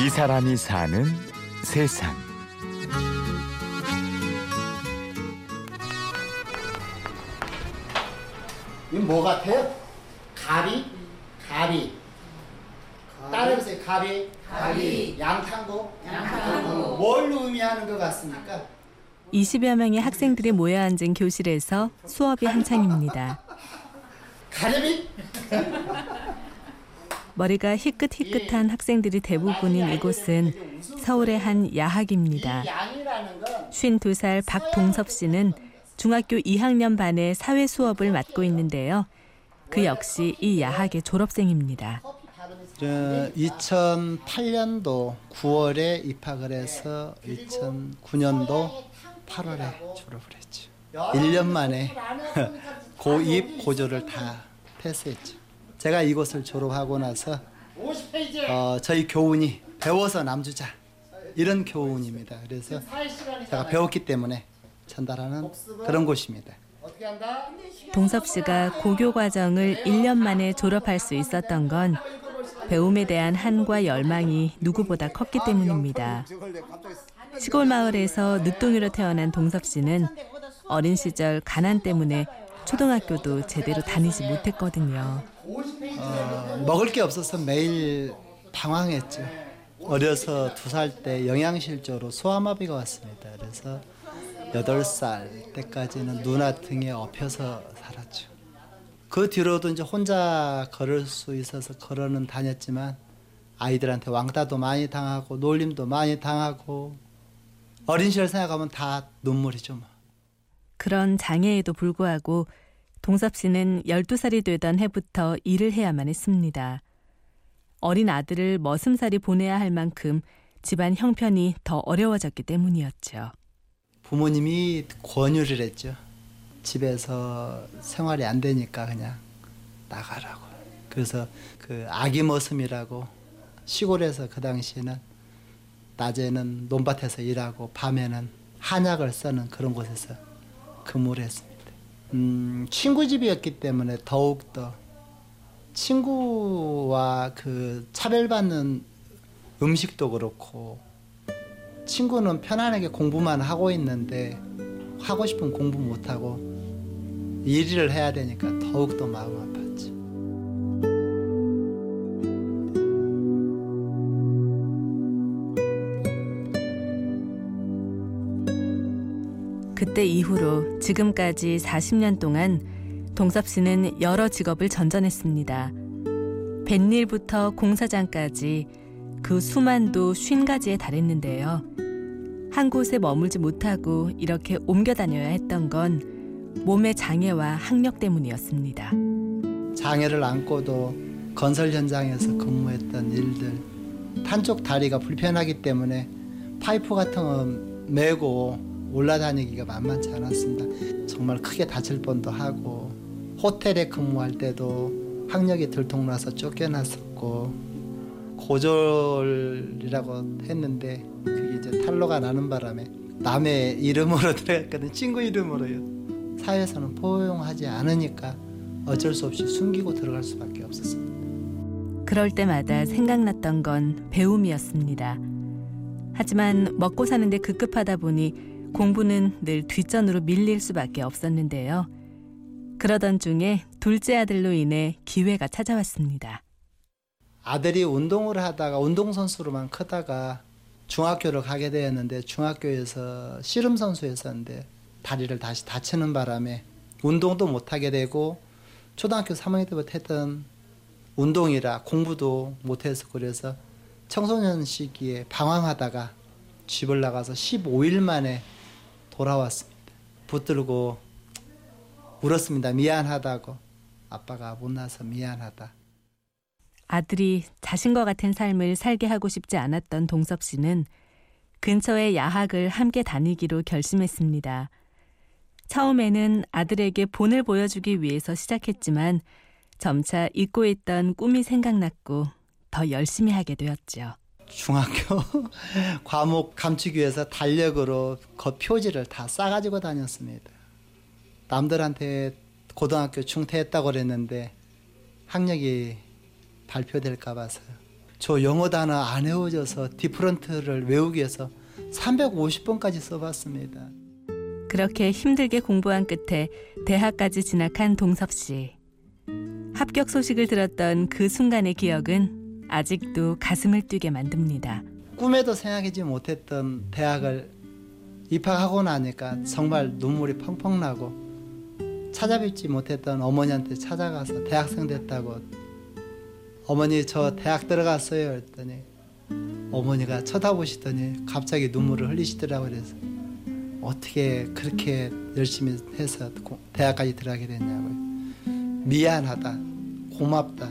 이 사람이 사는 세상. 이거 뭐 같아요? 가리? 가리. 따라해보세요. 가리. 가리. 양탕고. 양탕고. 뭘 의미하는 것 같습니까? 20여 명의 학생들이 모여 앉은 교실에서 수업이 한창입니다. 가리비? 머리가 희끗희끗한 학생들이 대부분인 이곳은 서울의 한 야학입니다. 이 양이라는 건 52살 박동섭 씨는 중학교 2학년 반의 사회 수업을 맡고 있는데요. 그 역시 이 야학의 졸업생입니다. 커피 발음이 저 2008년도 9월에 입학을 해서 2009년도 8월에 졸업을 했죠. 1년 만에 고입 고조를 다 패스했죠. 제가 이곳을 졸업하고 나서 50페이지. 어, 저희 교훈이 배워서 남주자 이런 교훈입니다. 그래서 제가 배웠기 때문에 전달하는 그런 곳입니다. 동섭 씨가 고교 과정을 1년 만에 졸업할 수 있었던 건 배움에 대한 한과 열망이 누구보다 컸기 때문입니다. 시골 마을에서 늦둥이로 태어난 동섭 씨는 어린 시절 가난 때문에 초등학교도 제대로 다니지 못했거든요. 어, 먹을 게 없어서 매일 방황했죠. 어려서 두 살 때 영양실조로 소아마비가 왔습니다. 그래서 여덟 살 때까지는 누나 등에 업혀서 살았죠. 그 뒤로도 이제 혼자 걸을 수 있어서 걸어는 다녔지만 아이들한테 왕따도 많이 당하고 놀림도 많이 당하고 어린 시절 생각하면 다 눈물이죠. 뭐. 그런 장애에도 불구하고 동섭 씨는 12살이 되던 해부터 일을 해야만 했습니다. 어린 아들을 머슴살이 보내야 할 만큼 집안 형편이 더 어려워졌기 때문이었죠. 부모님이 권유를 했죠. 집에서 생활이 안 되니까 그냥 나가라고. 그래서 그 아기 머슴이라고 시골에서 그 당시에는 낮에는 논밭에서 일하고 밤에는 한약을 써는 그런 곳에서 근무를 했습니다. 음, 친구 집이었기 때문에 더욱더 친구와 그 차별받는 음식도 그렇고 친구는 편안하게 공부만 하고 있는데 하고 싶은 공부 못 하고 일을 해야 되니까 더욱더 마음 아팠지. 그때 이후로 지금까지 40년 동안 동섭 씨는 여러 직업을 전전했습니다. 뱃일부터 공사장까지 그 수만도 쉰 가지에 달했는데요. 한 곳에 머물지 못하고 이렇게 옮겨 다녀야 했던 건 몸의 장애와 학력 때문이었습니다. 장애를 안고도 건설 현장에서 근무했던 일들 한쪽 다리가 불편하기 때문에 파이프 같은 거 메고 올라다니기가 만만치 않았습니다. 정말 크게 다칠 뻔도 하고 호텔에 근무할 때도 학력이 들통나서 쫓겨났었고 고졸이라고 했는데 그게 이제 탈로가 나는 바람에 남의 이름으로 들어갔거든 친구 이름으로요. 사회에서는 포용하지 않으니까 어쩔 수 없이 숨기고 들어갈 수밖에 없었습니다. 그럴 때마다 생각났던 건 배움이었습니다. 하지만 먹고 사는데 급급하다 보니 공부는 늘 뒷전으로 밀릴 수밖에 없었는데요. 그러던 중에 둘째 아들로 인해 기회가 찾아왔습니다. 아들이 운동을 하다가 운동선수로만 크다가 중학교를 가게 되었는데 중학교에서 씨름 선수였었는데 다리를 다시 다치는 바람에 운동도 못하게 되고 초등학교 3학년 때부터 했던 운동이라 공부도 못해서 그래서 청소년 시기에 방황하다가 집을 나가서 15일 만에 돌아왔습니다. 붙들고 울었습니다. 미안하다고. 아빠가 못 나서 미안하다. 아들이 자신과 같은 삶을 살게 하고 싶지 않았던 동섭 씨는 근처의 야학을 함께 다니기로 결심했습니다. 처음에는 아들에게 본을 보여주기 위해서 시작했지만 점차 잊고 있던 꿈이 생각났고 더 열심히 하게 되었죠. 중학교 과목 감추기 위해서 달력으로 그 표지를 다 싸가지고 다녔습니다. 남들한테 고등학교 중퇴했다고 그랬는데 학력이 발표될까 봐서요. 저 영어 단어 안 외워져서 디프런트를 외우기 위해서 350번까지 써봤습니다. 그렇게 힘들게 공부한 끝에 대학까지 진학한 동섭 씨. 합격 소식을 들었던 그 순간의 기억은 아직도 가슴을 뛰게 만듭니다. 꿈에도 생각하지 못했던 대학을 입학하고 나니까 정말 눈물이 펑펑 나고 찾아뵙지 못했던 어머니한테 찾아가서 대학생 됐다고 어머니 저 대학 들어갔어요 했더니 어머니가 쳐다보시더니 갑자기 눈물을 흘리시더라고요 그래서 어떻게 그렇게 열심히 해서 고- 대학까지 들어가게 됐냐고요 미안하다. 고맙다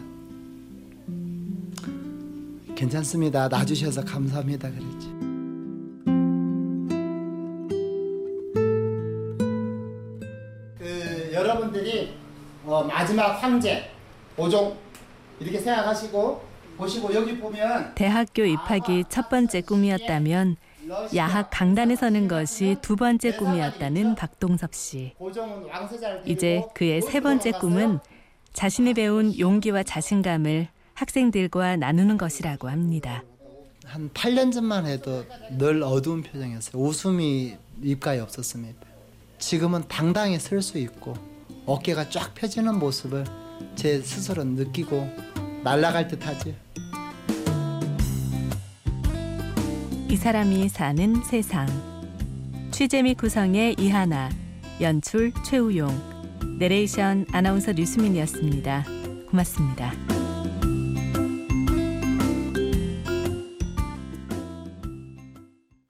괜찮습니다. 놔주셔서 감사합니다. 그랬지. 그 여러분들이 어, 마지막 황제 오종 이렇게 생각하시고 보시고 여기 보면 대학교 입학이 첫 번째 꿈이었다면 야학 강단에 서는 것이 두 번째 꿈이었다는 박동섭 씨. 이제 그의 세 번째 꿈은 자신이 배운 용기와 자신감을 학생들과 나누는 것이라고 합니다. 한 8년 전만 해도 늘 어두운 표정이었어요. 웃음이 입가에 없었습니다. 지금은 당당히 설 수 있고 어깨가 쫙 펴지는 모습을 제 스스로 느끼고 날아갈 듯하죠. 이 사람이 사는 세상. 취재 및 구성의 이하나, 연출 최우용, 내레이션 아나운서 류수민이었습니다. 고맙습니다.